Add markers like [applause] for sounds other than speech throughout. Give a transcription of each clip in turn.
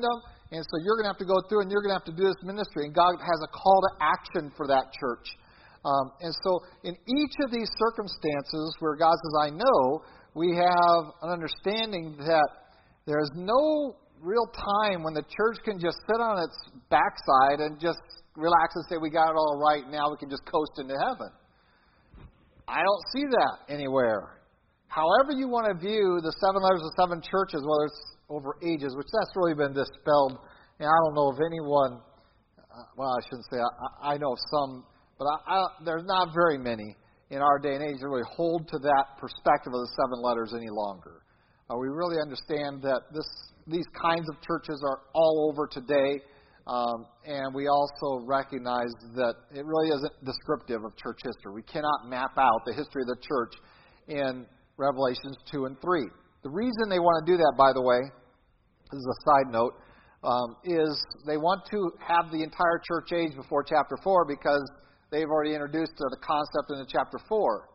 them, and so you're going to have to go through and you're going to have to do this ministry. And God has a call to action for that church. Um, and so, in each of these circumstances where God says, I know, we have an understanding that there is no real time when the church can just sit on its backside and just relax and say, We got it all right, now we can just coast into heaven. I don't see that anywhere. However, you want to view the seven letters of seven churches, whether it's over ages, which that's really been dispelled. And I don't know of anyone, uh, well, I shouldn't say, I, I know of some, but I, I, there's not very many in our day and age that really hold to that perspective of the seven letters any longer. Uh, we really understand that this, these kinds of churches are all over today. Um, and we also recognize that it really isn't descriptive of church history. We cannot map out the history of the church in Revelations 2 and 3. The reason they want to do that, by the way, this is a side note, um, is they want to have the entire church age before chapter 4 because they've already introduced the concept in chapter 4,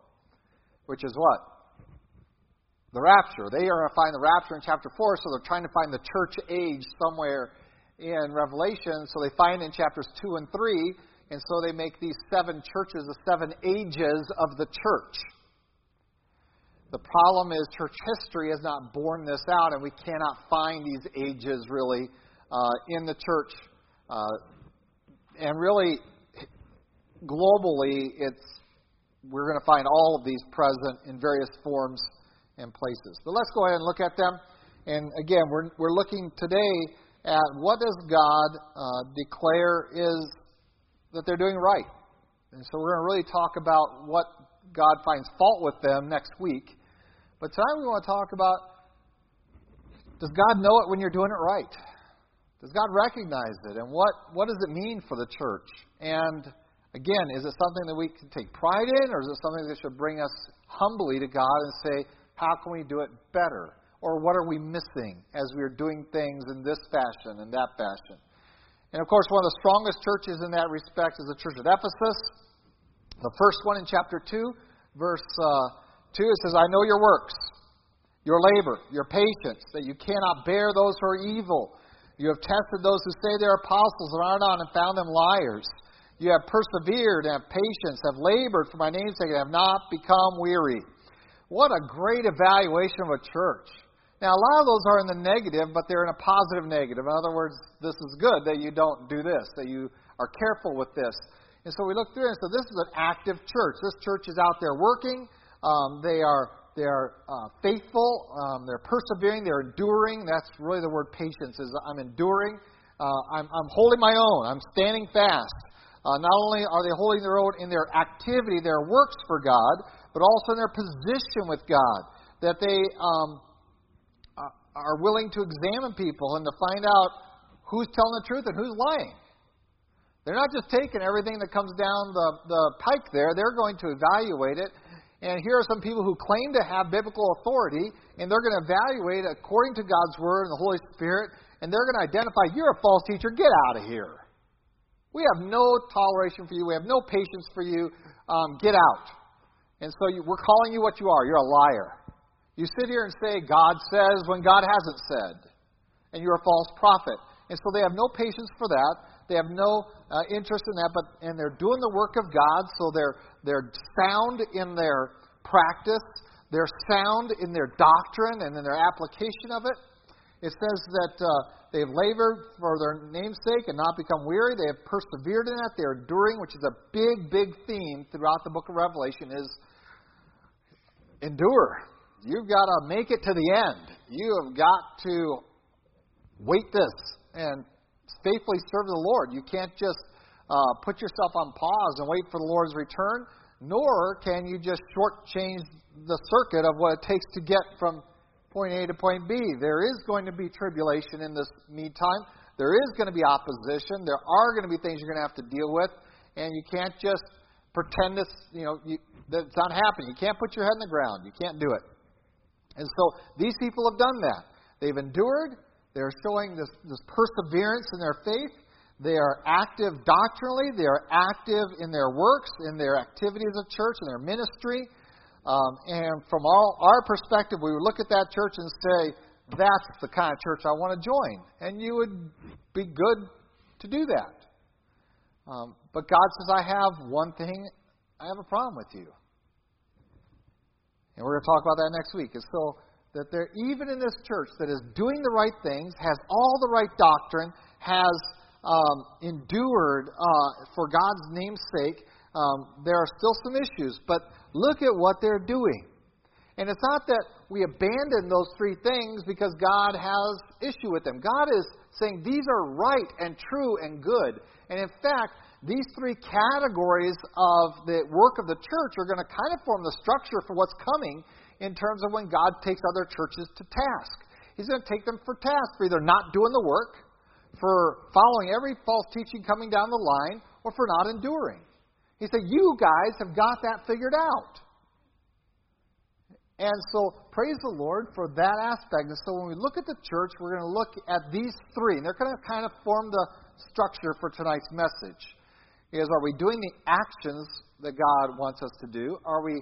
which is what? The rapture. They are going to find the rapture in chapter 4, so they're trying to find the church age somewhere in Revelation, so they find in chapters 2 and 3, and so they make these seven churches the seven ages of the church. The problem is church history has not borne this out, and we cannot find these ages really uh, in the church. Uh, and really, globally, it's we're going to find all of these present in various forms and places. But let's go ahead and look at them. And again, we're, we're looking today at what does God uh, declare is that they're doing right. And so we're going to really talk about what God finds fault with them next week. But tonight we want to talk about does God know it when you're doing it right? Does God recognize it? And what, what does it mean for the church? And again, is it something that we can take pride in, or is it something that should bring us humbly to God and say, how can we do it better? or what are we missing as we are doing things in this fashion and that fashion? And of course, one of the strongest churches in that respect is the church at Ephesus. The first one in chapter 2, verse uh, 2, it says, I know your works, your labor, your patience, that you cannot bear those who are evil. You have tested those who say they're apostles and are not, and found them liars. You have persevered and have patience, have labored for my name's sake, and have not become weary. What a great evaluation of a church. Now, a lot of those are in the negative, but they're in a positive negative. In other words, this is good that you don't do this, that you are careful with this. And so we look through and so this is an active church. This church is out there working. Um, they are they are uh, faithful. Um, they're persevering. They're enduring. That's really the word patience. Is I'm enduring. Uh, I'm, I'm holding my own. I'm standing fast. Uh, not only are they holding their own in their activity, their works for God, but also in their position with God. That they um, are willing to examine people and to find out who's telling the truth and who's lying. They're not just taking everything that comes down the, the pike there, they're going to evaluate it. And here are some people who claim to have biblical authority, and they're going to evaluate according to God's Word and the Holy Spirit, and they're going to identify, you're a false teacher, get out of here. We have no toleration for you, we have no patience for you, um, get out. And so you, we're calling you what you are. You're a liar. You sit here and say, God says when God hasn't said, and you're a false prophet. And so they have no patience for that. They have no uh, interest in that, but and they're doing the work of God, so they're they're sound in their practice, they're sound in their doctrine and in their application of it. It says that uh, they have labored for their namesake and not become weary. They have persevered in that. They're enduring, which is a big, big theme throughout the book of Revelation. Is endure You've got to make it to the end. You have got to wait this and faithfully serve the Lord. You can't just uh, put yourself on pause and wait for the Lord's return, nor can you just shortchange the circuit of what it takes to get from point A to point B. There is going to be tribulation in this meantime. There is going to be opposition. There are going to be things you're going to have to deal with, and you can't just pretend this, you know, you, that it's not happening. You can't put your head in the ground. You can't do it. And so these people have done that. They've endured. They're showing this, this perseverance in their faith. They are active doctrinally. They are active in their works, in their activities of church, in their ministry. Um, and from all our perspective, we would look at that church and say, that's the kind of church I want to join. And you would be good to do that. Um, but God says, I have one thing, I have a problem with you. And we're going to talk about that next week. Is so that there, even in this church that is doing the right things, has all the right doctrine, has um, endured uh, for God's name's sake, um, there are still some issues. But look at what they're doing. And it's not that we abandon those three things because God has issue with them. God is saying these are right and true and good. And in fact, these three categories of the work of the church are going to kind of form the structure for what's coming in terms of when God takes other churches to task. He's going to take them for task for either not doing the work, for following every false teaching coming down the line, or for not enduring. He said, You guys have got that figured out. And so, praise the Lord for that aspect. And so, when we look at the church, we're going to look at these three, and they're going to kind of form the structure for tonight's message. Is are we doing the actions that God wants us to do? Are we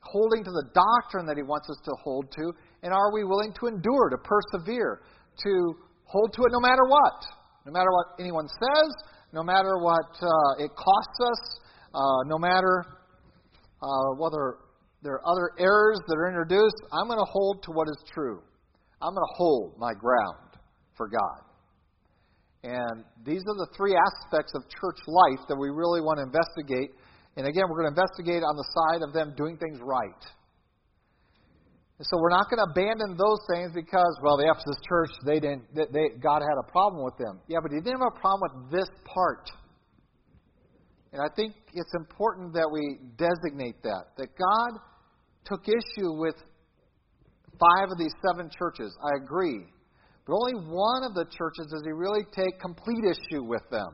holding to the doctrine that He wants us to hold to? And are we willing to endure, to persevere, to hold to it no matter what? No matter what anyone says, no matter what uh, it costs us, uh, no matter uh, whether there are other errors that are introduced, I'm going to hold to what is true. I'm going to hold my ground for God. And these are the three aspects of church life that we really want to investigate. And again, we're going to investigate on the side of them doing things right. And so we're not going to abandon those things because, well, the Ephesus church, they didn't, they, God had a problem with them. Yeah, but He didn't have a problem with this part. And I think it's important that we designate that. That God took issue with five of these seven churches. I agree. But only one of the churches does he really take complete issue with them.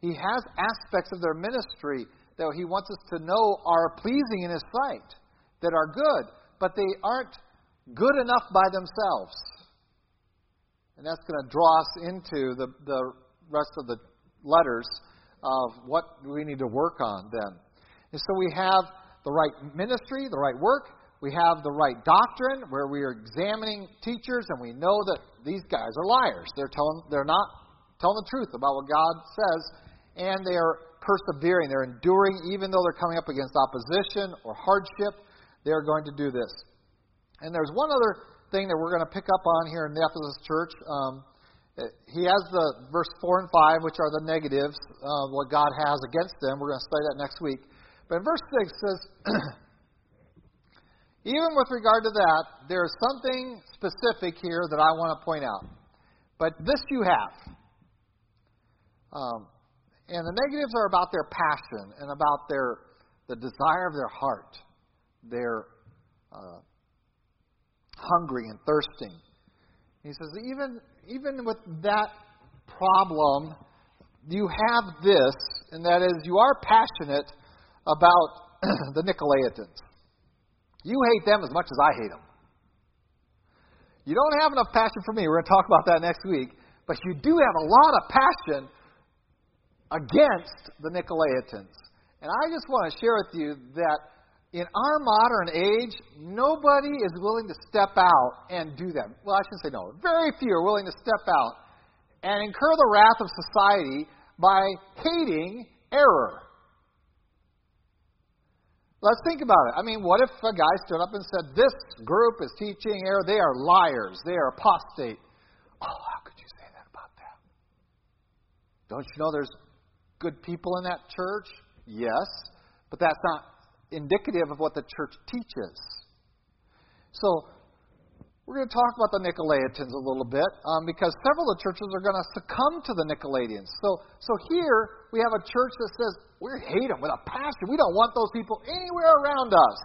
He has aspects of their ministry that he wants us to know are pleasing in his sight, that are good, but they aren't good enough by themselves. And that's going to draw us into the, the rest of the letters of what we need to work on then. And so we have the right ministry, the right work. We have the right doctrine where we are examining teachers and we know that these guys are liars. They're telling they're not telling the truth about what God says and they are persevering. They're enduring even though they're coming up against opposition or hardship. They're going to do this. And there's one other thing that we're going to pick up on here in the Ephesus church. Um, he has the verse 4 and 5, which are the negatives, uh, what God has against them. We're going to study that next week. But in verse 6 says, [clears throat] even with regard to that, there is something specific here that I want to point out. But this you have. Um, and the negatives are about their passion and about their the desire of their heart. They're uh, hungry and thirsting. He says, even even with that problem, you have this, and that is you are passionate about [clears throat] the Nicolaitans. You hate them as much as I hate them. You don't have enough passion for me. We're going to talk about that next week. But you do have a lot of passion against the Nicolaitans. And I just want to share with you that in our modern age, nobody is willing to step out and do that. Well, I shouldn't say no. Very few are willing to step out and incur the wrath of society by hating error. Let's think about it. I mean, what if a guy stood up and said, This group is teaching error. They are liars. They are apostate. Oh, how could you say that about them? Don't you know there's good people in that church? Yes, but that's not indicative of what the church teaches. So, we're going to talk about the Nicolaitans a little bit um, because several of the churches are going to succumb to the Nicolaitans. So, so here we have a church that says we hate them with a passion. We don't want those people anywhere around us.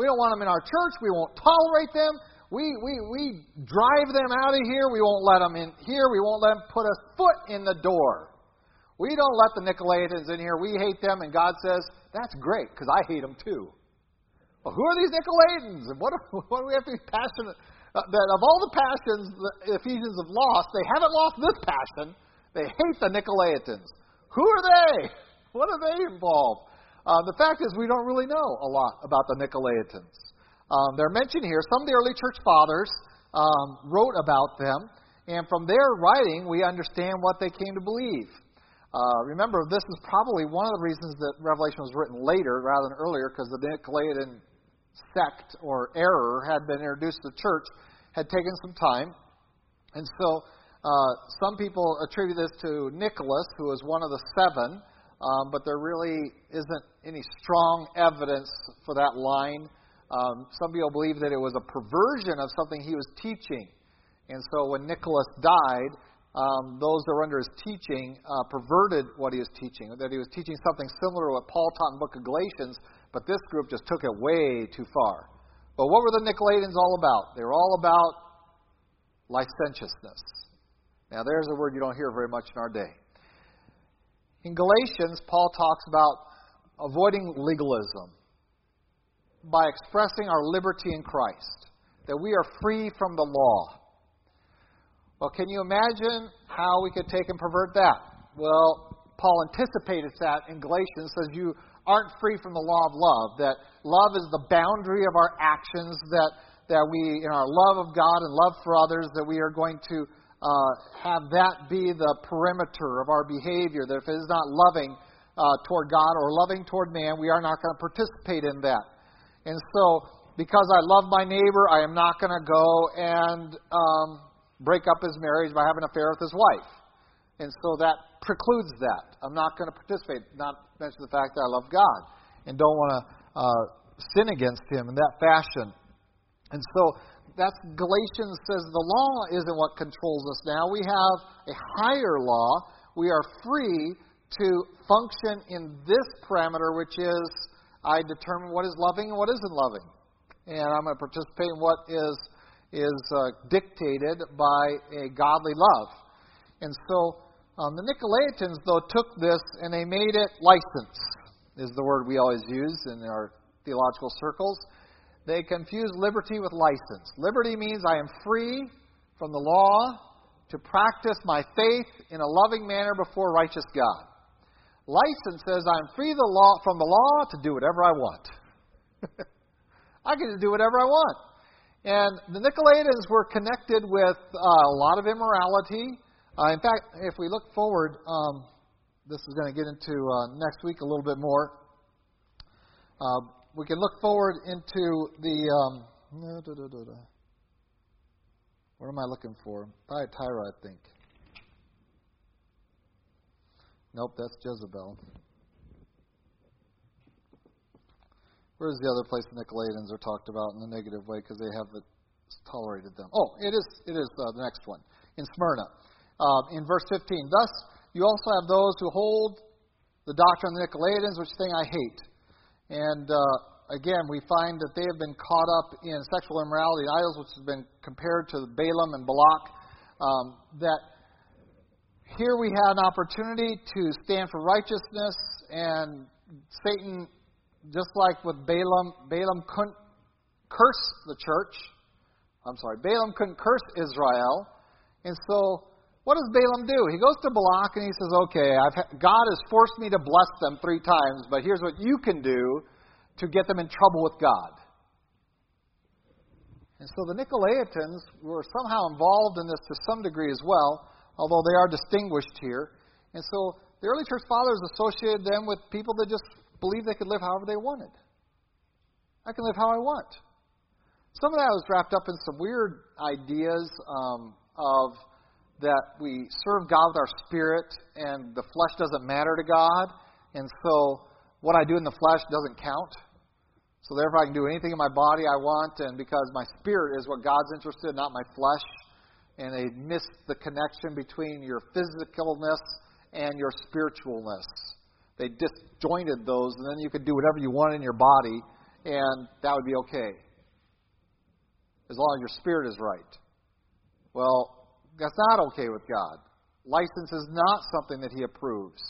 We don't want them in our church. We won't tolerate them. We, we, we drive them out of here. We won't let them in here. We won't let them put a foot in the door. We don't let the Nicolaitans in here. We hate them, and God says, that's great because I hate them too. Well, who are these Nicolaitans? And what, [laughs] what do we have to be passionate? Uh, that of all the passions the Ephesians have lost, they haven't lost this passion. They hate the Nicolaitans. Who are they? [laughs] What are they involved? Uh, the fact is, we don't really know a lot about the Nicolaitans. Um, they're mentioned here. Some of the early church fathers um, wrote about them. And from their writing, we understand what they came to believe. Uh, remember, this is probably one of the reasons that Revelation was written later rather than earlier, because the Nicolaitan sect or error had been introduced to the church, had taken some time. And so uh, some people attribute this to Nicholas, who was one of the seven, um, but there really isn't any strong evidence for that line. Um, some people believe that it was a perversion of something he was teaching. And so when Nicholas died, um, those that were under his teaching uh, perverted what he was teaching, that he was teaching something similar to what Paul taught in the book of Galatians, but this group just took it way too far. But what were the Nicolaitans all about? They were all about licentiousness. Now, there's a word you don't hear very much in our day. In Galatians, Paul talks about avoiding legalism by expressing our liberty in Christ, that we are free from the law. Well, can you imagine how we could take and pervert that? Well, Paul anticipated that in Galatians, says you aren't free from the law of love, that love is the boundary of our actions, that, that we, in our love of God and love for others, that we are going to uh, have that be the perimeter of our behavior, that if it is not loving uh, toward God or loving toward man, we are not going to participate in that. And so, because I love my neighbor, I am not going to go and um, break up his marriage by having an affair with his wife. And so that precludes that. I'm not going to participate, not mention the fact that I love God and don't want to uh, sin against him in that fashion. And so that's Galatians says the law isn't what controls us now. We have a higher law. We are free to function in this parameter, which is I determine what is loving and what isn't loving. And I'm going to participate in what is is uh, dictated by a godly love. And so um, the Nicolaitans, though, took this and they made it license, is the word we always use in our theological circles. They confuse liberty with license. Liberty means I am free from the law to practice my faith in a loving manner before righteous God. License says I'm free the law, from the law to do whatever I want. [laughs] I can do whatever I want. And the Nicolaitans were connected with uh, a lot of immorality. Uh, in fact, if we look forward, um, this is going to get into uh, next week a little bit more. Uh, we can look forward into the. Um, what am I looking for? Thyatira, I think. Nope, that's Jezebel. Where's the other place the Nicolaitans are talked about in the negative way because they have tolerated them? Oh, it is it is uh, the next one in Smyrna, uh, in verse 15. Thus, you also have those who hold the doctrine of the Nicolaitans, which thing I hate. And uh, again, we find that they have been caught up in sexual immorality and idols, which has been compared to Balaam and Balak. Um, that here we had an opportunity to stand for righteousness, and Satan just like with Balaam, Balaam couldn't curse the church. I'm sorry, Balaam couldn't curse Israel. And so, what does Balaam do? He goes to Balak and he says, Okay, God has forced me to bless them three times, but here's what you can do to get them in trouble with God. And so the Nicolaitans were somehow involved in this to some degree as well, although they are distinguished here. And so the early church fathers associated them with people that just believed they could live however they wanted. I can live how I want. Some of that was wrapped up in some weird ideas um, of that we serve God with our spirit and the flesh doesn't matter to God. And so what I do in the flesh doesn't count. So therefore I can do anything in my body I want and because my spirit is what God's interested in, not my flesh. And they miss the connection between your physicalness and your spiritualness. They disjointed those, and then you could do whatever you want in your body, and that would be okay. As long as your spirit is right. Well, that's not okay with God. License is not something that He approves.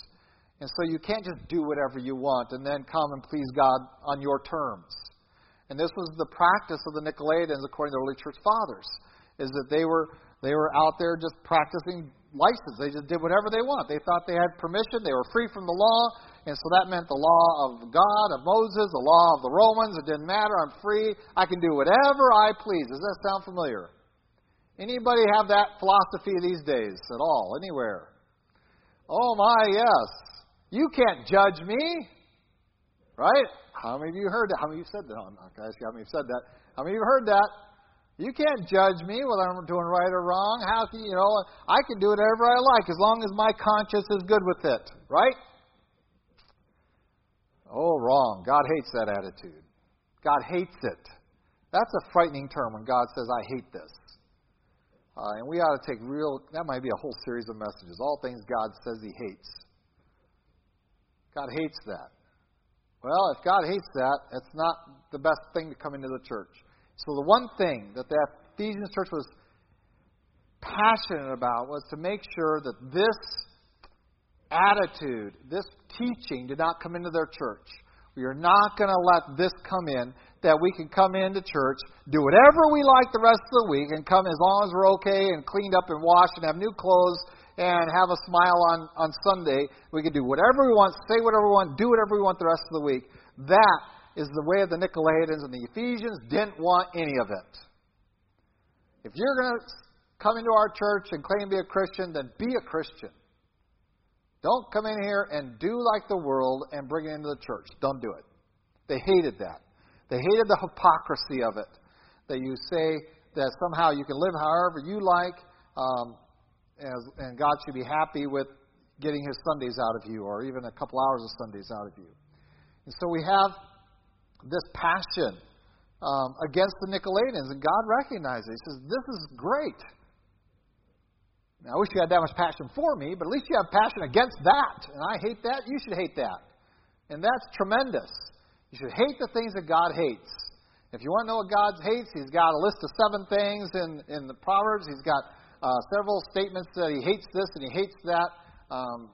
And so you can't just do whatever you want and then come and please God on your terms. And this was the practice of the Nicolaitans according to the early church fathers, is that they were they were out there just practicing license. They just did whatever they want. They thought they had permission. They were free from the law. And so that meant the law of God, of Moses, the law of the Romans. It didn't matter. I'm free. I can do whatever I please. Does that sound familiar? Anybody have that philosophy these days at all, anywhere? Oh my, yes. You can't judge me. Right? How many of you heard that? How many of you said that? I'm not ask you how many of you said that. How many of you heard that? You can't judge me whether I'm doing right or wrong. How can you know? I can do whatever I like as long as my conscience is good with it. Right? Oh, wrong. God hates that attitude. God hates it. That's a frightening term when God says, I hate this. Uh, and we ought to take real, that might be a whole series of messages. All things God says He hates. God hates that. Well, if God hates that, it's not the best thing to come into the church. So the one thing that the Ephesians church was passionate about was to make sure that this attitude, this teaching did not come into their church. We are not going to let this come in, that we can come into church, do whatever we like the rest of the week, and come as long as we're okay and cleaned up and washed and have new clothes and have a smile on, on Sunday. We can do whatever we want, say whatever we want, do whatever we want the rest of the week. That is the way of the Nicolaitans, and the Ephesians didn't want any of it. If you're going to come into our church and claim to be a Christian, then be a Christian. Don't come in here and do like the world and bring it into the church. Don't do it. They hated that. They hated the hypocrisy of it. That you say that somehow you can live however you like, um, as, and God should be happy with getting his Sundays out of you, or even a couple hours of Sundays out of you. And so we have this passion um, against the Nicolaitans, and God recognizes it. He says, This is great. Now, I wish you had that much passion for me, but at least you have passion against that. And I hate that. You should hate that. And that's tremendous. You should hate the things that God hates. If you want to know what God hates, He's got a list of seven things in, in the Proverbs. He's got uh, several statements that he hates this and he hates that. Um,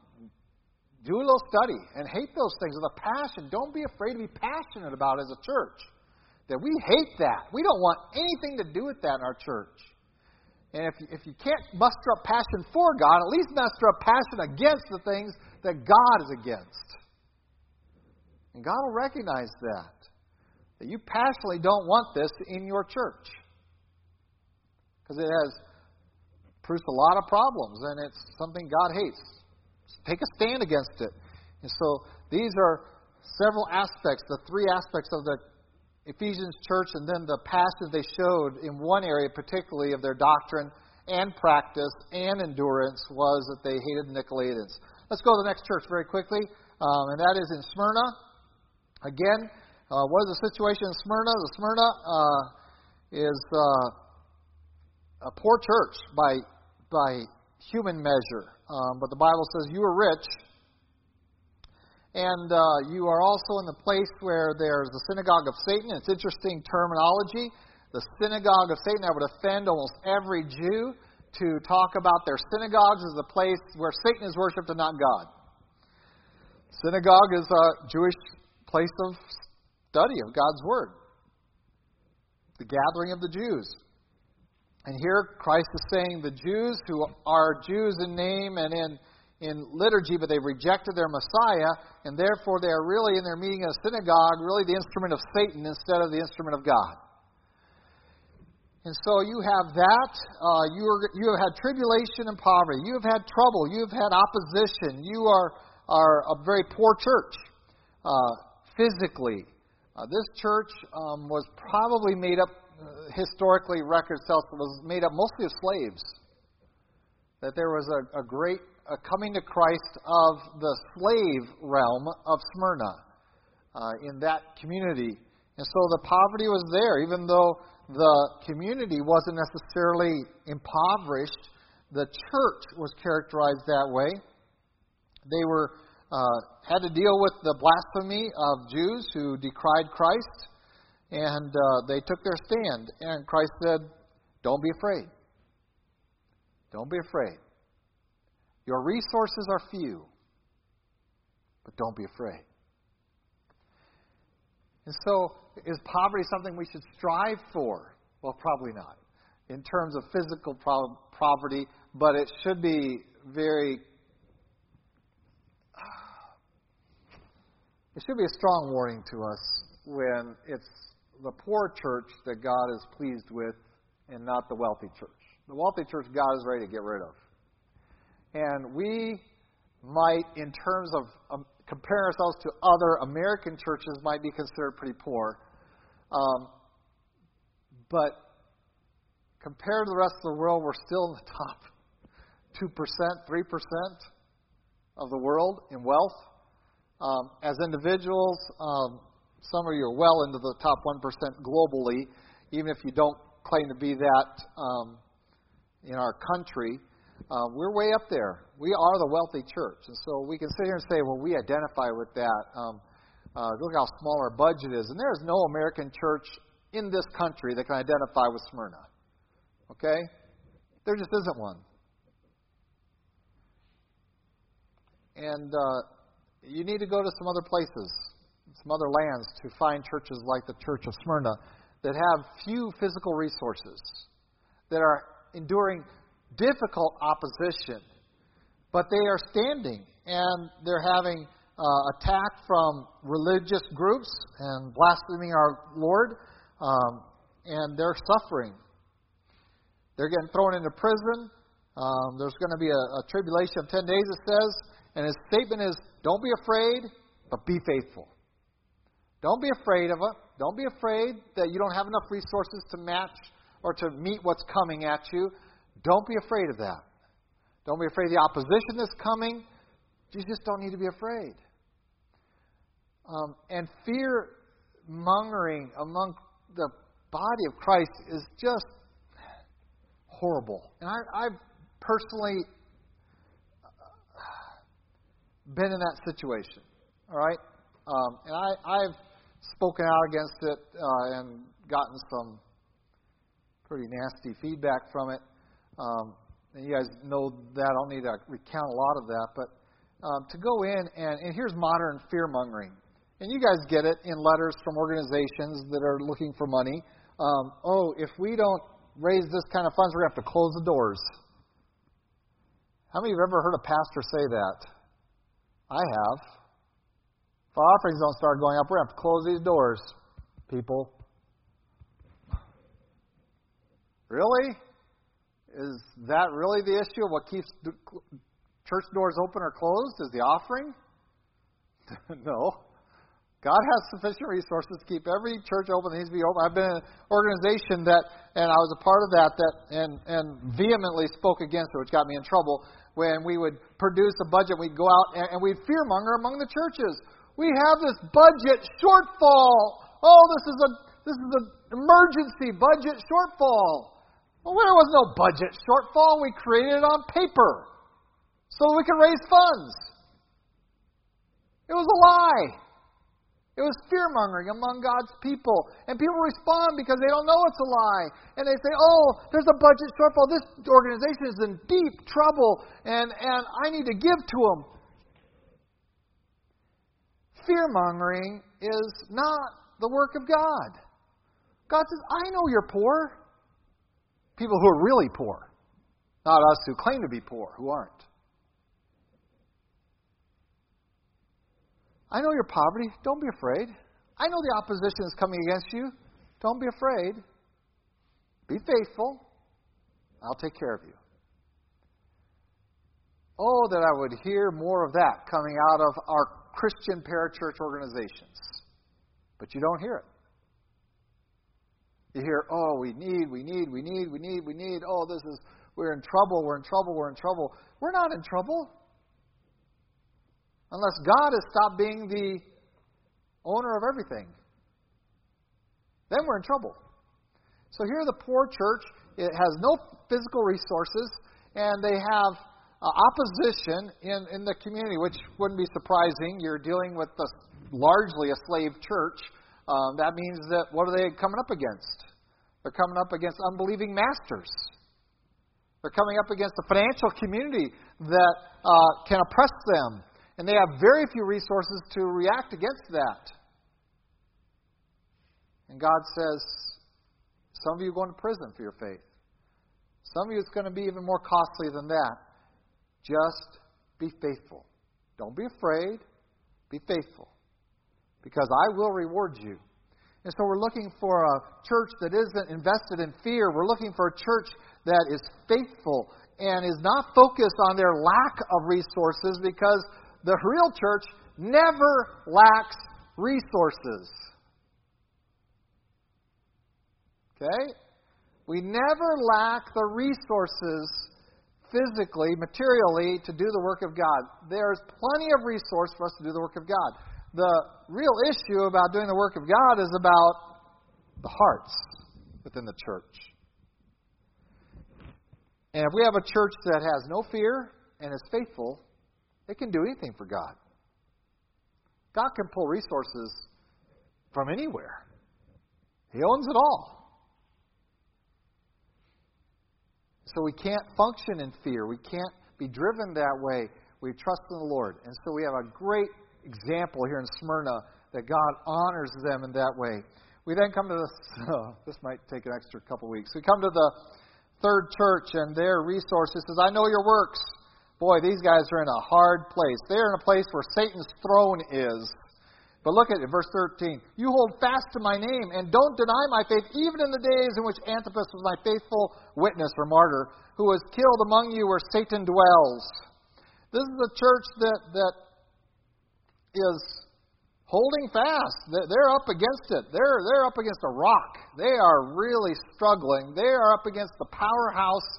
do a little study and hate those things with a passion. Don't be afraid to be passionate about as a church. That we hate that. We don't want anything to do with that in our church. And if you, if you can't muster up passion for God, at least muster up passion against the things that God is against. And God will recognize that. That you passionately don't want this in your church. Because it has produced a lot of problems, and it's something God hates. Take a stand against it. And so these are several aspects, the three aspects of the Ephesians church, and then the passion they showed in one area, particularly of their doctrine and practice and endurance, was that they hated Nicolaitans. Let's go to the next church very quickly, um, and that is in Smyrna. Again, uh, what is the situation in Smyrna? The Smyrna uh, is uh, a poor church by by human measure. Um, but the Bible says you are rich, and uh, you are also in the place where there's the synagogue of Satan. It's interesting terminology. The synagogue of Satan, I would offend almost every Jew to talk about their synagogues as a place where Satan is worshipped and not God. Synagogue is a Jewish place of study of God's Word, the gathering of the Jews. And here Christ is saying the Jews who are Jews in name and in, in liturgy, but they've rejected their Messiah, and therefore they are really in their meeting in a synagogue, really the instrument of Satan instead of the instrument of God. And so you have that. Uh, you, are, you have had tribulation and poverty. You have had trouble. You have had opposition. You are, are a very poor church uh, physically. Uh, this church um, was probably made up historically records tell us was made up mostly of slaves. That there was a, a great a coming to Christ of the slave realm of Smyrna uh, in that community. And so the poverty was there, even though the community wasn't necessarily impoverished. The church was characterized that way. They were uh, had to deal with the blasphemy of Jews who decried Christ. And uh, they took their stand. And Christ said, Don't be afraid. Don't be afraid. Your resources are few, but don't be afraid. And so, is poverty something we should strive for? Well, probably not in terms of physical pro- poverty, but it should be very. [sighs] It should be a strong warning to us when it's the poor church that God is pleased with and not the wealthy church. The wealthy church God is ready to get rid of. And we might, in terms of um, comparing ourselves to other American churches, might be considered pretty poor. Um, but compared to the rest of the world, we're still in the top 2%, 3% of the world in wealth. Um, as individuals, um, some of you are well into the top 1% globally, even if you don't claim to be that um, in our country. Uh, we're way up there. We are the wealthy church. And so we can sit here and say, well, we identify with that. Um, uh, look how small our budget is. And there's no American church in this country that can identify with Smyrna. Okay? There just isn't one. And uh, you need to go to some other places, other lands, to find churches like the Church of Smyrna that have few physical resources, that are enduring difficult opposition, but they are standing and they're having uh, attack from religious groups and blaspheming our Lord, um, and they're suffering. They're getting thrown into prison. Um, there's going to be a, a tribulation of 10 days, it says, and his statement is don't be afraid, but be faithful. Don't be afraid of it. Don't be afraid that you don't have enough resources to match or to meet what's coming at you. Don't be afraid of that. Don't be afraid of the opposition that's coming. You just don't need to be afraid. Um, and fear mongering among the body of Christ is just horrible. And I, I've personally been in that situation. All right? Um, and I, I've spoken out against it uh, and gotten some pretty nasty feedback from it. Um, and you guys know that. I don't need to recount a lot of that. But um, to go in and, and here's modern fear mongering. And you guys get it in letters from organizations that are looking for money. Um, oh, if we don't raise this kind of funds, we're going to have to close the doors. How many of you have ever heard a pastor say that? I have. If our offerings don't start going up, we're going to have to close these doors, people. Really? Is that really the issue of what keeps church doors open or closed? Is the offering? [laughs] no. God has sufficient resources to keep every church open that needs to be open. I've been in an organization that, and I was a part of that, that and, and vehemently spoke against it, which got me in trouble when we would produce a budget, we'd go out and, and we'd fearmonger among the churches. We have this budget shortfall. Oh, this is a this is an emergency budget shortfall. Well, there was no budget shortfall. We created it on paper so we could raise funds. It was a lie. It was fear mongering among God's people. And people respond because they don't know it's a lie. And they say, oh, there's a budget shortfall. This organization is in deep trouble, and, and I need to give to them. Fear mongering is not the work of God. God says, I know you're poor. People who are really poor, not us who claim to be poor, who aren't. I know your poverty. Don't be afraid. I know the opposition is coming against you. Don't be afraid. Be faithful. I'll take care of you. Oh, that I would hear more of that coming out of our Christian parachurch organizations. But you don't hear it. You hear, oh, we need, we need, we need, we need, we need. Oh, this is, we're in trouble, we're in trouble, we're in trouble. We're not in trouble. Unless God has stopped being the owner of everything. Then we're in trouble. So here the poor church it has no physical resources and they have uh, opposition in, in the community, which wouldn't be surprising. You're dealing with a, largely a slave church. Um, that means that what are they coming up against? They're coming up against unbelieving masters. They're coming up against the financial community that uh, can oppress them and they have very few resources to react against that. And God says, some of you are going to prison for your faith. Some of you, it's going to be even more costly than that. Just be faithful. Don't be afraid. Be faithful. Because I will reward you. And so we're looking for a church that isn't invested in fear. We're looking for a church that is faithful and is not focused on their lack of resources because the real church never lacks resources. Okay? We never lack the resources physically, materially, to do the work of God. There's plenty of resource for us to do the work of God. The real issue about doing the work of God is about the hearts within the church. And if we have a church that has no fear and is faithful, it can do anything for God. God can pull resources from anywhere. He owns it all. So we can't function in fear. We can't be driven that way. We trust in the Lord. And so we have a great example here in Smyrna that God honors them in that way. We then come to this, [laughs] oh, this might take an extra couple weeks. We come to the third church and their resources says, I know your works. Boy, these guys are in a hard place. They're in a place where Satan's throne is. But look at it, verse 13. You hold fast to my name and don't deny my faith, even in the days in which Antipas was my faithful witness or martyr, who was killed among you where Satan dwells. This is a church that, that is holding fast. They're up against it. They're, they're up against a rock. They are really struggling. They are up against the powerhouse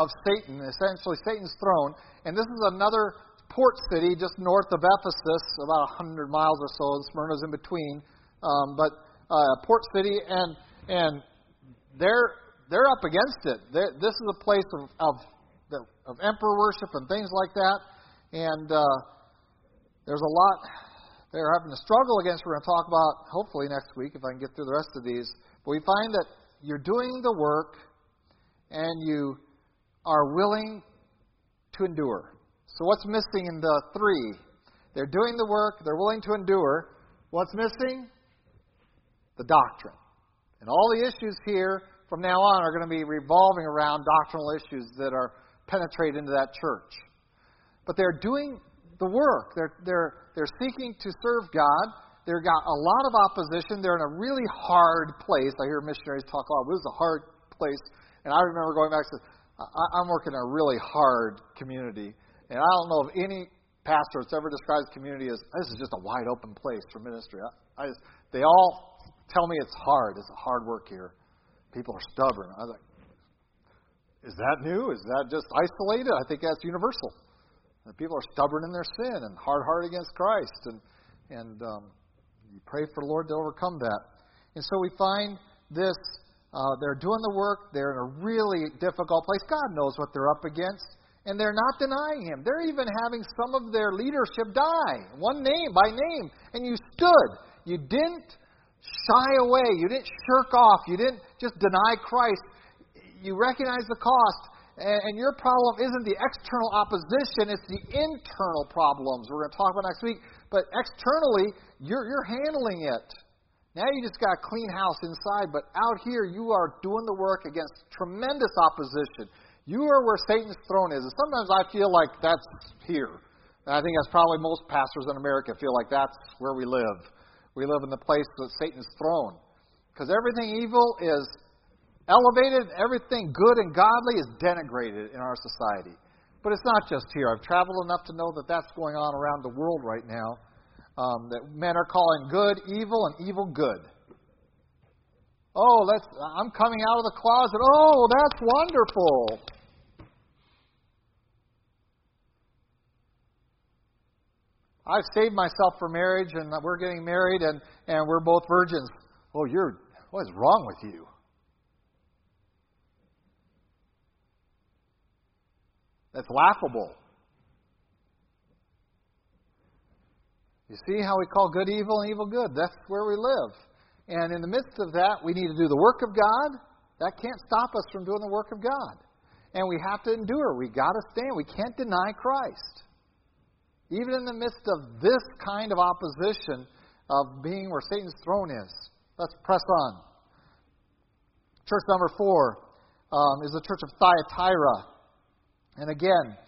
of Satan, essentially Satan's throne. And this is another port city just north of Ephesus, about 100 miles or so, and Smyrna's in between. Um, but uh, port city, and and they're they're up against it. They're, this is a place of, of of emperor worship and things like that, and uh, there's a lot they're having to struggle against. We're going to talk about hopefully next week if I can get through the rest of these. But we find that you're doing the work, and you are willing to endure. So, what's missing in the three? They're doing the work, they're willing to endure. What's missing? The doctrine. And all the issues here from now on are going to be revolving around doctrinal issues that are penetrate into that church. But they're doing the work. They're, they're, they're seeking to serve God. They've got a lot of opposition. They're in a really hard place. I hear missionaries talk a lot. This is a hard place. And I remember going back to, I'm working in a really hard community. And I don't know of any pastor that's ever described community as this is just a wide open place for ministry. I, I just, they all tell me it's hard. It's hard work here. People are stubborn. I was like, is that new? Is that just isolated? I think that's universal. That people are stubborn in their sin and hard hearted against Christ, and and um, you pray for the Lord to overcome that. And so we find this. Uh, they're doing the work. They're in a really difficult place. God knows what they're up against and they're not denying him. They're even having some of their leadership die, one name by name. And you stood. You didn't shy away. You didn't shirk off. You didn't just deny Christ. You recognize the cost. And your problem isn't the external opposition, it's the internal problems. We're going to talk about next week. But externally, you're, you're handling it. Now you just got a clean house inside, but out here you are doing the work against tremendous opposition. You are where Satan's throne is. And sometimes I feel like that's here. And I think that's probably most pastors in America feel like that's where we live. We live in the place of Satan's throne. Because everything evil is elevated, everything good and godly is denigrated in our society. But it's not just here. I've traveled enough to know that that's going on around the world right now. Um, that men are calling good evil and evil good. Oh, let's, I'm coming out of the closet. Oh, that's wonderful. I've saved myself for marriage, and we're getting married, and, and we're both virgins. Oh, you're, what is wrong with you? That's laughable. You see how we call good evil and evil good? That's where we live. And in the midst of that, we need to do the work of God. That can't stop us from doing the work of God. And we have to endure. We got to stand. We can't deny Christ. Even in the midst of this kind of opposition of being where Satan's throne is. Let's press on. Church number four um, is the church of Thyatira. And again,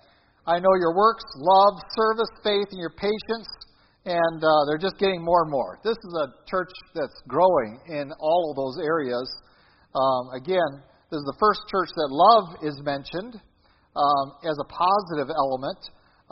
I know your works, love, service, faith, and your patience and uh, they're just getting more and more. This is a church that's growing in all of those areas. Um, again, this is the first church that love is mentioned um, as a positive element.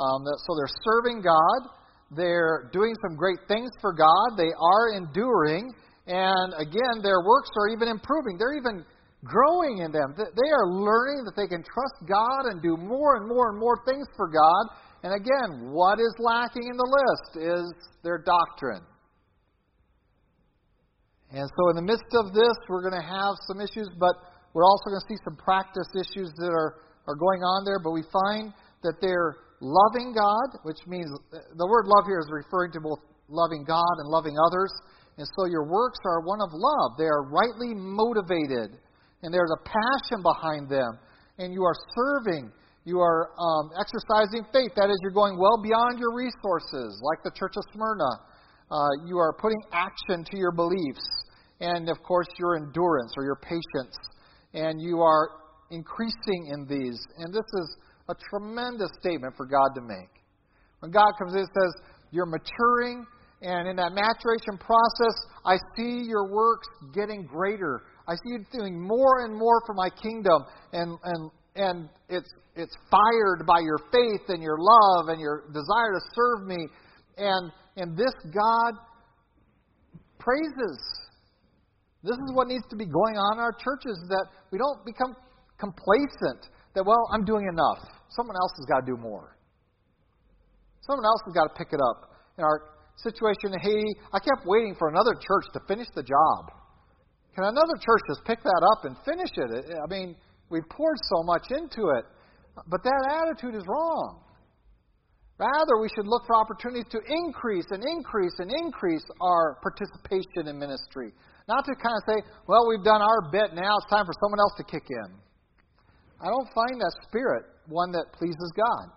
Um, so they're serving God, they're doing some great things for God, they are enduring, and again, their works are even improving. They're even growing in them. They are learning that they can trust God and do more and more and more things for God. And again, what is lacking in the list is their doctrine. And so, in the midst of this, we're going to have some issues, but we're also going to see some practice issues that are, are going on there. But we find that they're loving God, which means the word love here is referring to both loving God and loving others. And so, your works are one of love. They are rightly motivated and there's a passion behind them, and you are serving, you are um, exercising faith. That is, you're going well beyond your resources, like the Church of Smyrna. Uh, you are putting action to your beliefs, and of course, your endurance or your patience, and you are increasing in these. And this is a tremendous statement for God to make. When God comes in and says, You're maturing, and in that maturation process, I see your works getting greater. I see you doing more and more for my kingdom, and and and it's it's fired by your faith and your love and your desire to serve me, and and this God praises. This is what needs to be going on in our churches that we don't become complacent. That well, I'm doing enough. Someone else has got to do more. Someone else has got to pick it up. In our situation in Haiti, I kept waiting for another church to finish the job. Can another church just pick that up and finish it? I mean, we've poured so much into it. But that attitude is wrong. Rather, we should look for opportunities to increase and increase and increase our participation in ministry. Not to kind of say, well, we've done our bit, now it's time for someone else to kick in. I don't find that spirit one that pleases God.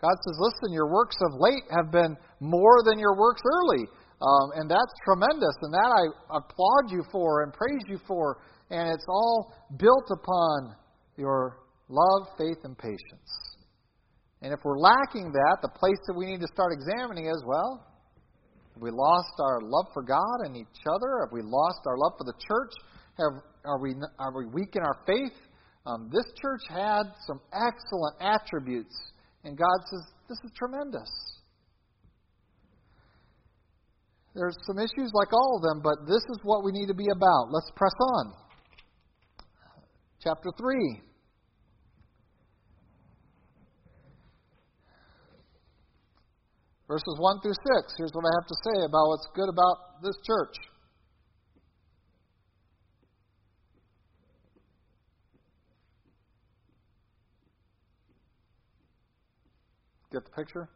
God says, listen, your works of late have been more than your works early. Um, and that's tremendous, and that I applaud you for and praise you for. And it's all built upon your love, faith, and patience. And if we're lacking that, the place that we need to start examining is well, have we lost our love for God and each other? Have we lost our love for the church? Have, are, we, are we weak in our faith? Um, this church had some excellent attributes, and God says, This is tremendous. There's some issues like all of them, but this is what we need to be about. Let's press on. Chapter 3. Verses 1 through 6. Here's what I have to say about what's good about this church. Picture?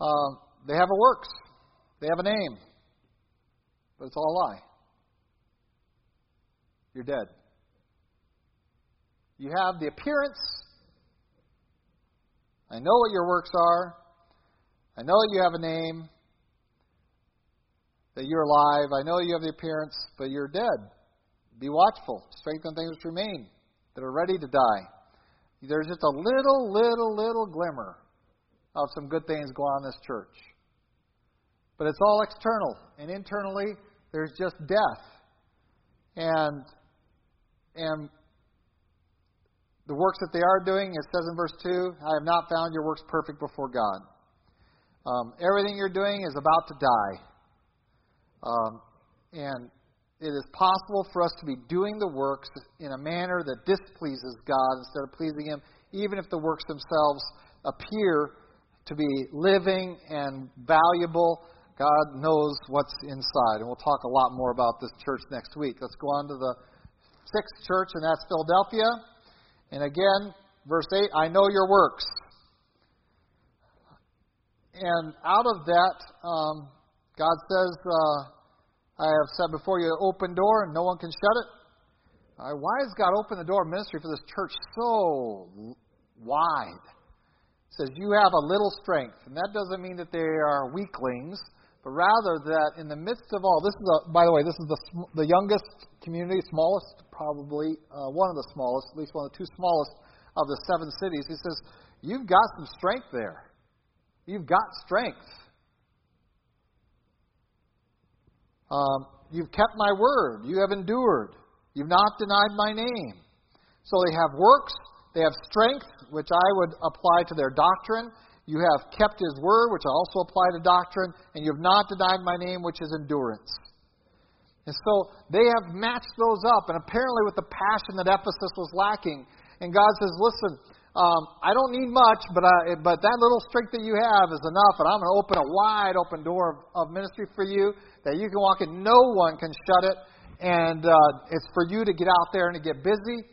Um, they have a works. They have a name, but it's all a lie. You're dead. You have the appearance. I know what your works are. I know you have a name, that you're alive. I know you have the appearance, but you're dead. Be watchful. Strengthen things which remain, that are ready to die. There's just a little, little, little glimmer of some good things going on in this church. But it's all external. And internally, there's just death. And, and the works that they are doing, it says in verse 2, I have not found your works perfect before God. Um, everything you're doing is about to die. Um, and it is possible for us to be doing the works in a manner that displeases God instead of pleasing Him, even if the works themselves appear to be living and valuable God knows what's inside. And we'll talk a lot more about this church next week. Let's go on to the sixth church, and that's Philadelphia. And again, verse 8 I know your works. And out of that, um, God says, uh, I have said before you, open door, and no one can shut it. Uh, why has God opened the door of ministry for this church so wide? It says, You have a little strength. And that doesn't mean that they are weaklings but rather that in the midst of all, this is a, by the way, this is the the youngest community, smallest probably, uh, one of the smallest, at least one of the two smallest of the seven cities. He says, you've got some strength there. You've got strength. Um, you've kept my word. You have endured. You've not denied my name. So they have works, they have strength, which I would apply to their doctrine. You have kept his word, which I also apply to doctrine, and you have not denied my name, which is endurance. And so they have matched those up, and apparently with the passion that Ephesus was lacking. And God says, Listen, um, I don't need much, but, I, but that little strength that you have is enough, and I'm going to open a wide open door of, of ministry for you that you can walk in. No one can shut it, and uh, it's for you to get out there and to get busy.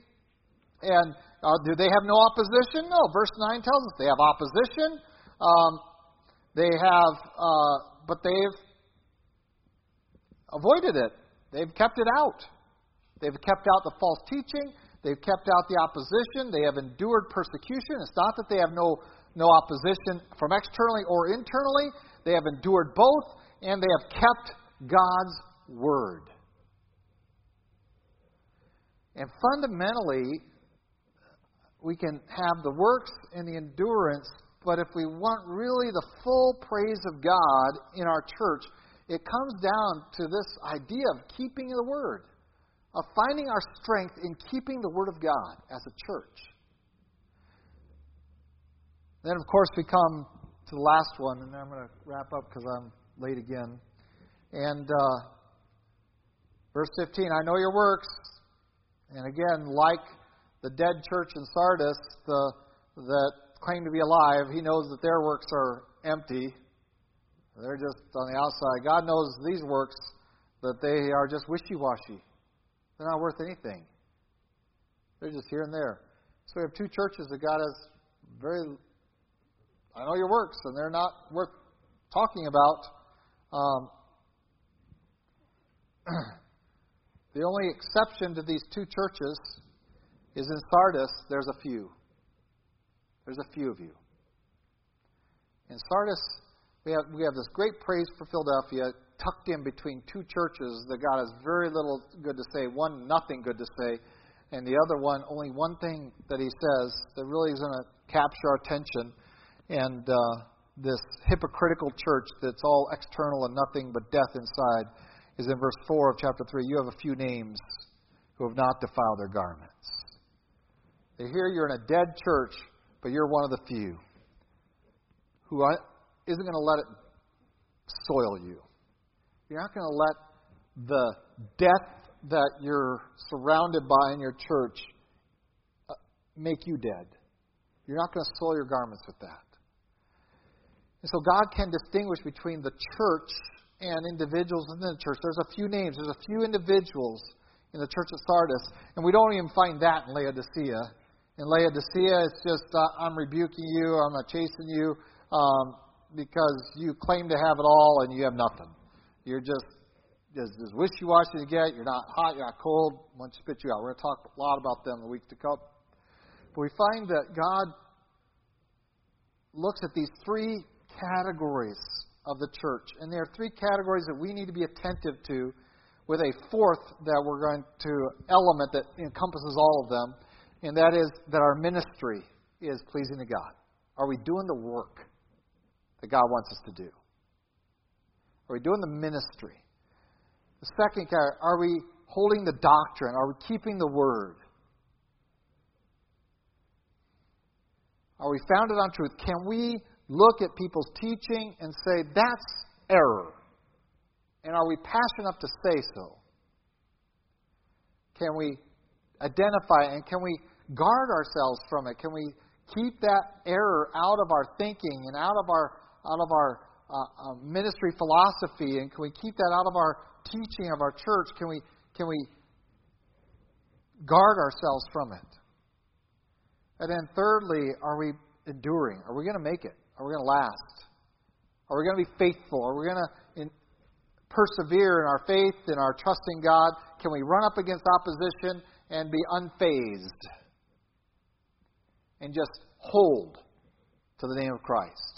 And uh, do they have no opposition? No. Verse 9 tells us they have opposition. Um, they have, uh, but they've avoided it. They've kept it out. They've kept out the false teaching. They've kept out the opposition. They have endured persecution. It's not that they have no, no opposition from externally or internally. They have endured both, and they have kept God's word. And fundamentally, we can have the works and the endurance, but if we want really the full praise of God in our church, it comes down to this idea of keeping the Word, of finding our strength in keeping the Word of God as a church. Then, of course, we come to the last one, and then I'm going to wrap up because I'm late again. And uh, verse 15 I know your works. And again, like the dead church in Sardis the, that claim to be alive, he knows that their works are empty. They're just on the outside. God knows these works that they are just wishy washy. They're not worth anything. They're just here and there. So we have two churches that God has very. I know your works, and they're not worth talking about. Um, [clears throat] the only exception to these two churches is in Sardis, there's a few. There's a few of you. In Sardis, we have, we have this great praise for Philadelphia tucked in between two churches that God has very little good to say, one nothing good to say, and the other one only one thing that he says that really is going to capture our attention. And uh, this hypocritical church that's all external and nothing but death inside is in verse 4 of chapter 3. You have a few names who have not defiled their garments. They hear you're in a dead church, but you're one of the few who isn't going to let it soil you. You're not going to let the death that you're surrounded by in your church uh, make you dead. You're not going to soil your garments with that. And so God can distinguish between the church and individuals within the church. There's a few names, there's a few individuals in the church of Sardis, and we don't even find that in Laodicea. In Laodicea, it's just, uh, I'm rebuking you, I'm not chasing you. Um, because you claim to have it all and you have nothing. You're just just, just wishy-washy to get. You're not hot, you're not cold. Once spit you out. We're going to talk a lot about them in the week to come. But we find that God looks at these three categories of the church, and there are three categories that we need to be attentive to, with a fourth that we're going to element that encompasses all of them, and that is that our ministry is pleasing to God. Are we doing the work? That God wants us to do? Are we doing the ministry? The second are we holding the doctrine? Are we keeping the word? Are we founded on truth? Can we look at people's teaching and say, that's error? And are we passionate enough to say so? Can we identify and can we guard ourselves from it? Can we keep that error out of our thinking and out of our out of our uh, uh, ministry philosophy, and can we keep that out of our teaching of our church? Can we can we guard ourselves from it? And then thirdly, are we enduring? Are we going to make it? Are we going to last? Are we going to be faithful? Are we going to persevere in our faith and our trust in God? Can we run up against opposition and be unfazed and just hold to the name of Christ?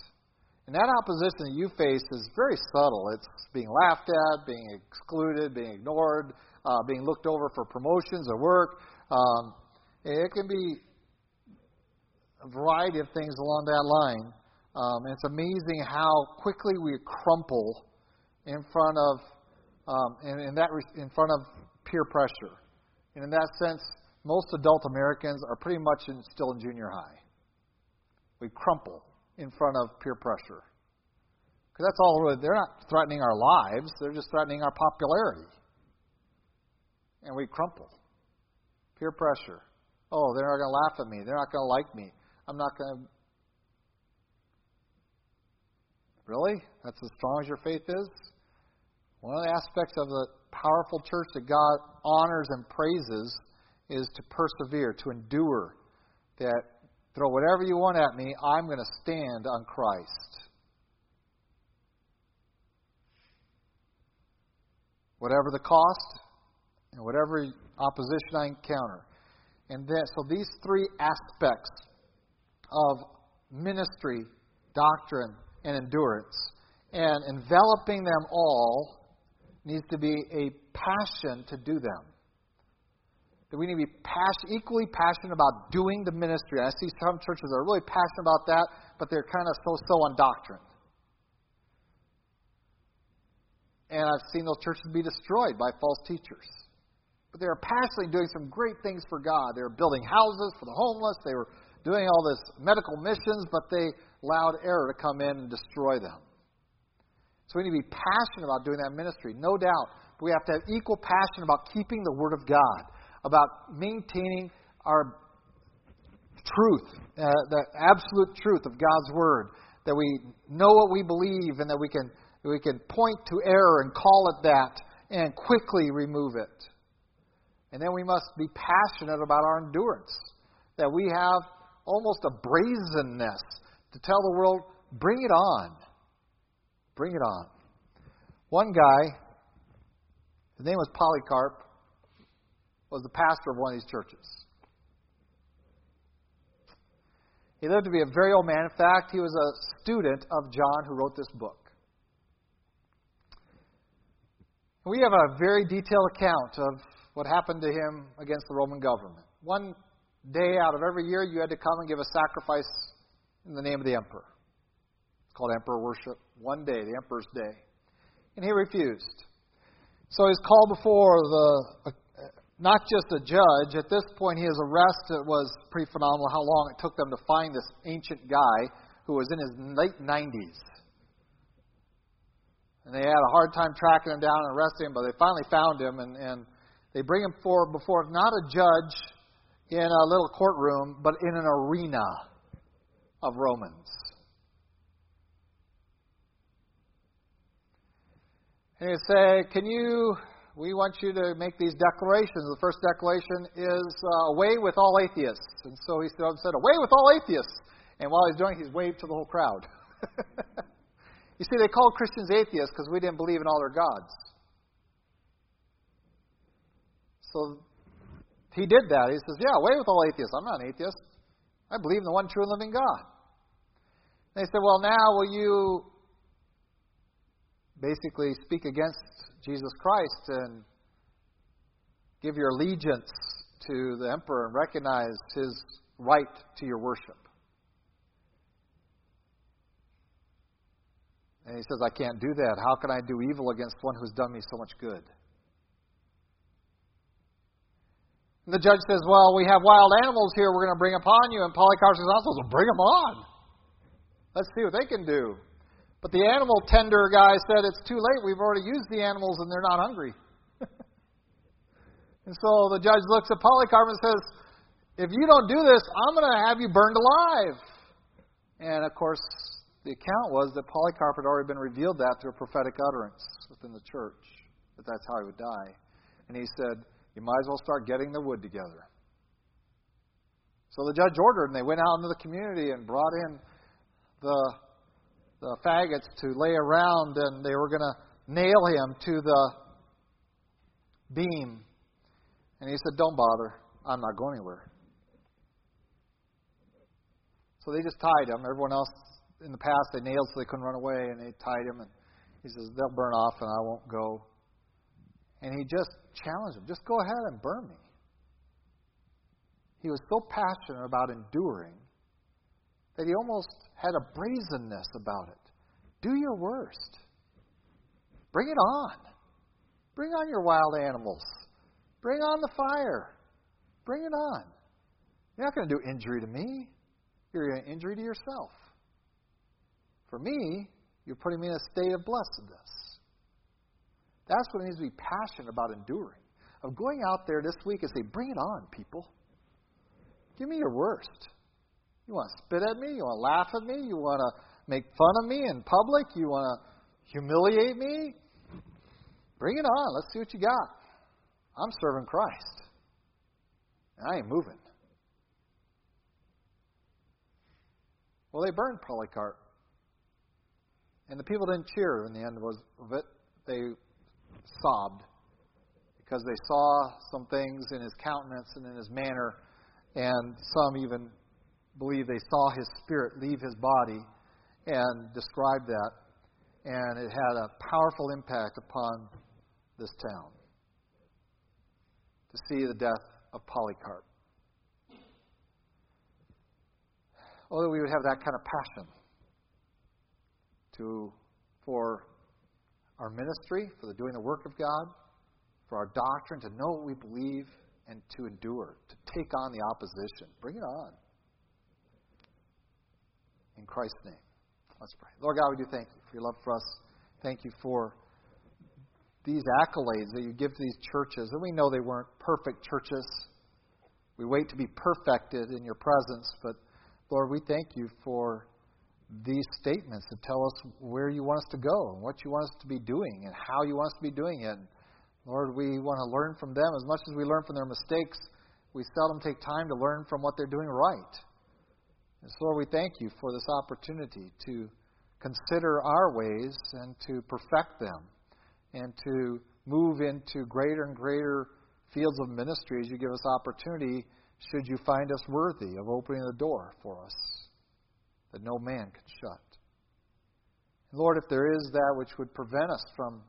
And that opposition that you face is very subtle. It's being laughed at, being excluded, being ignored, uh, being looked over for promotions or work. Um, it can be a variety of things along that line. Um, and it's amazing how quickly we crumple in front of um, in, in that in front of peer pressure. And in that sense, most adult Americans are pretty much in, still in junior high. We crumple in front of peer pressure. Because that's all really, they're not threatening our lives, they're just threatening our popularity. And we crumple. Peer pressure. Oh, they're not going to laugh at me. They're not going to like me. I'm not going to. Really? That's as strong as your faith is? One of the aspects of the powerful church that God honors and praises is to persevere, to endure. That throw whatever you want at me, I'm going to stand on Christ. Whatever the cost and whatever opposition I encounter. And then, so these three aspects of ministry, doctrine, and endurance, and enveloping them all needs to be a passion to do them. That we need to be passion, equally passionate about doing the ministry. I see some churches are really passionate about that, but they're kind of so so on doctrine. And I've seen those churches be destroyed by false teachers. But they are passionately doing some great things for God. They were building houses for the homeless. They were doing all this medical missions, but they allowed error to come in and destroy them. So we need to be passionate about doing that ministry, no doubt. But we have to have equal passion about keeping the Word of God, about maintaining our truth, uh, the absolute truth of God's Word, that we know what we believe and that we can, we can point to error and call it that and quickly remove it. And then we must be passionate about our endurance, that we have almost a brazenness to tell the world, bring it on. Bring it on. One guy, his name was Polycarp, was the pastor of one of these churches. He lived to be a very old man. In fact, he was a student of John who wrote this book. We have a very detailed account of what happened to him against the Roman government. One day out of every year, you had to come and give a sacrifice in the name of the emperor. It's called emperor worship. One day, the emperor's day. And he refused. So he's called before the, not just a judge. At this point, his arrest it was pretty phenomenal how long it took them to find this ancient guy who was in his late 90s. And they had a hard time tracking him down and arresting him, but they finally found him, and, and they bring him before not a judge in a little courtroom, but in an arena of Romans. And you say, Can you, we want you to make these declarations. The first declaration is uh, away with all atheists. And so he stood and said, Away with all atheists. And while he's doing it, he's waved to the whole crowd. [laughs] you see, they called Christians atheists because we didn't believe in all their gods. So he did that. He says, Yeah, away with all atheists. I'm not an atheist. I believe in the one true and living God. They said, Well, now will you basically speak against Jesus Christ and give your allegiance to the emperor and recognize his right to your worship? And he says, I can't do that. How can I do evil against one who's done me so much good? And the judge says, Well, we have wild animals here we're going to bring upon you. And Polycarp says, well, bring them on. Let's see what they can do. But the animal tender guy said, It's too late. We've already used the animals and they're not hungry. [laughs] and so the judge looks at Polycarp and says, If you don't do this, I'm going to have you burned alive. And of course, the account was that Polycarp had already been revealed that through a prophetic utterance within the church, that that's how he would die. And he said, you might as well start getting the wood together. So the judge ordered, and they went out into the community and brought in the, the faggots to lay around, and they were going to nail him to the beam. And he said, Don't bother. I'm not going anywhere. So they just tied him. Everyone else in the past, they nailed so they couldn't run away, and they tied him. And he says, They'll burn off, and I won't go. And he just challenged them just go ahead and burn me. He was so passionate about enduring that he almost had a brazenness about it. Do your worst. Bring it on. Bring on your wild animals. Bring on the fire. Bring it on. You're not going to do injury to me. You're doing injury to yourself. For me, you're putting me in a state of blessedness. That's what it means to be passionate about enduring. Of going out there this week and say, bring it on, people. Give me your worst. You want to spit at me? You want to laugh at me? You want to make fun of me in public? You want to humiliate me? Bring it on. Let's see what you got. I'm serving Christ. And I ain't moving. Well, they burned Polycarp. And the people didn't cheer in the end of it. They sobbed because they saw some things in his countenance and in his manner, and some even believe they saw his spirit leave his body and described that. And it had a powerful impact upon this town to see the death of Polycarp. Oh, that we would have that kind of passion to for our ministry, for the doing the work of God, for our doctrine, to know what we believe, and to endure, to take on the opposition. Bring it on. In Christ's name. Let's pray. Lord God, we do thank you for your love for us. Thank you for these accolades that you give to these churches. And we know they weren't perfect churches. We wait to be perfected in your presence. But Lord, we thank you for these statements that tell us where you want us to go and what you want us to be doing and how you want us to be doing it. Lord, we want to learn from them as much as we learn from their mistakes. We seldom take time to learn from what they're doing right. And so, Lord, we thank you for this opportunity to consider our ways and to perfect them and to move into greater and greater fields of ministry as you give us opportunity, should you find us worthy of opening the door for us that no man can shut. Lord, if there is that which would prevent us from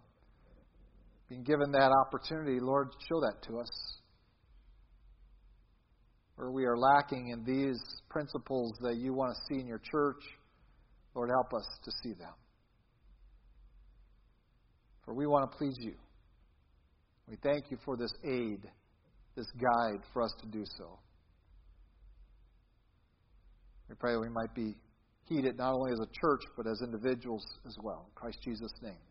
being given that opportunity, Lord, show that to us. Where we are lacking in these principles that you want to see in your church, Lord, help us to see them. For we want to please you. We thank you for this aid, this guide for us to do so. We pray that we might be heeded not only as a church, but as individuals as well. In Christ Jesus' name.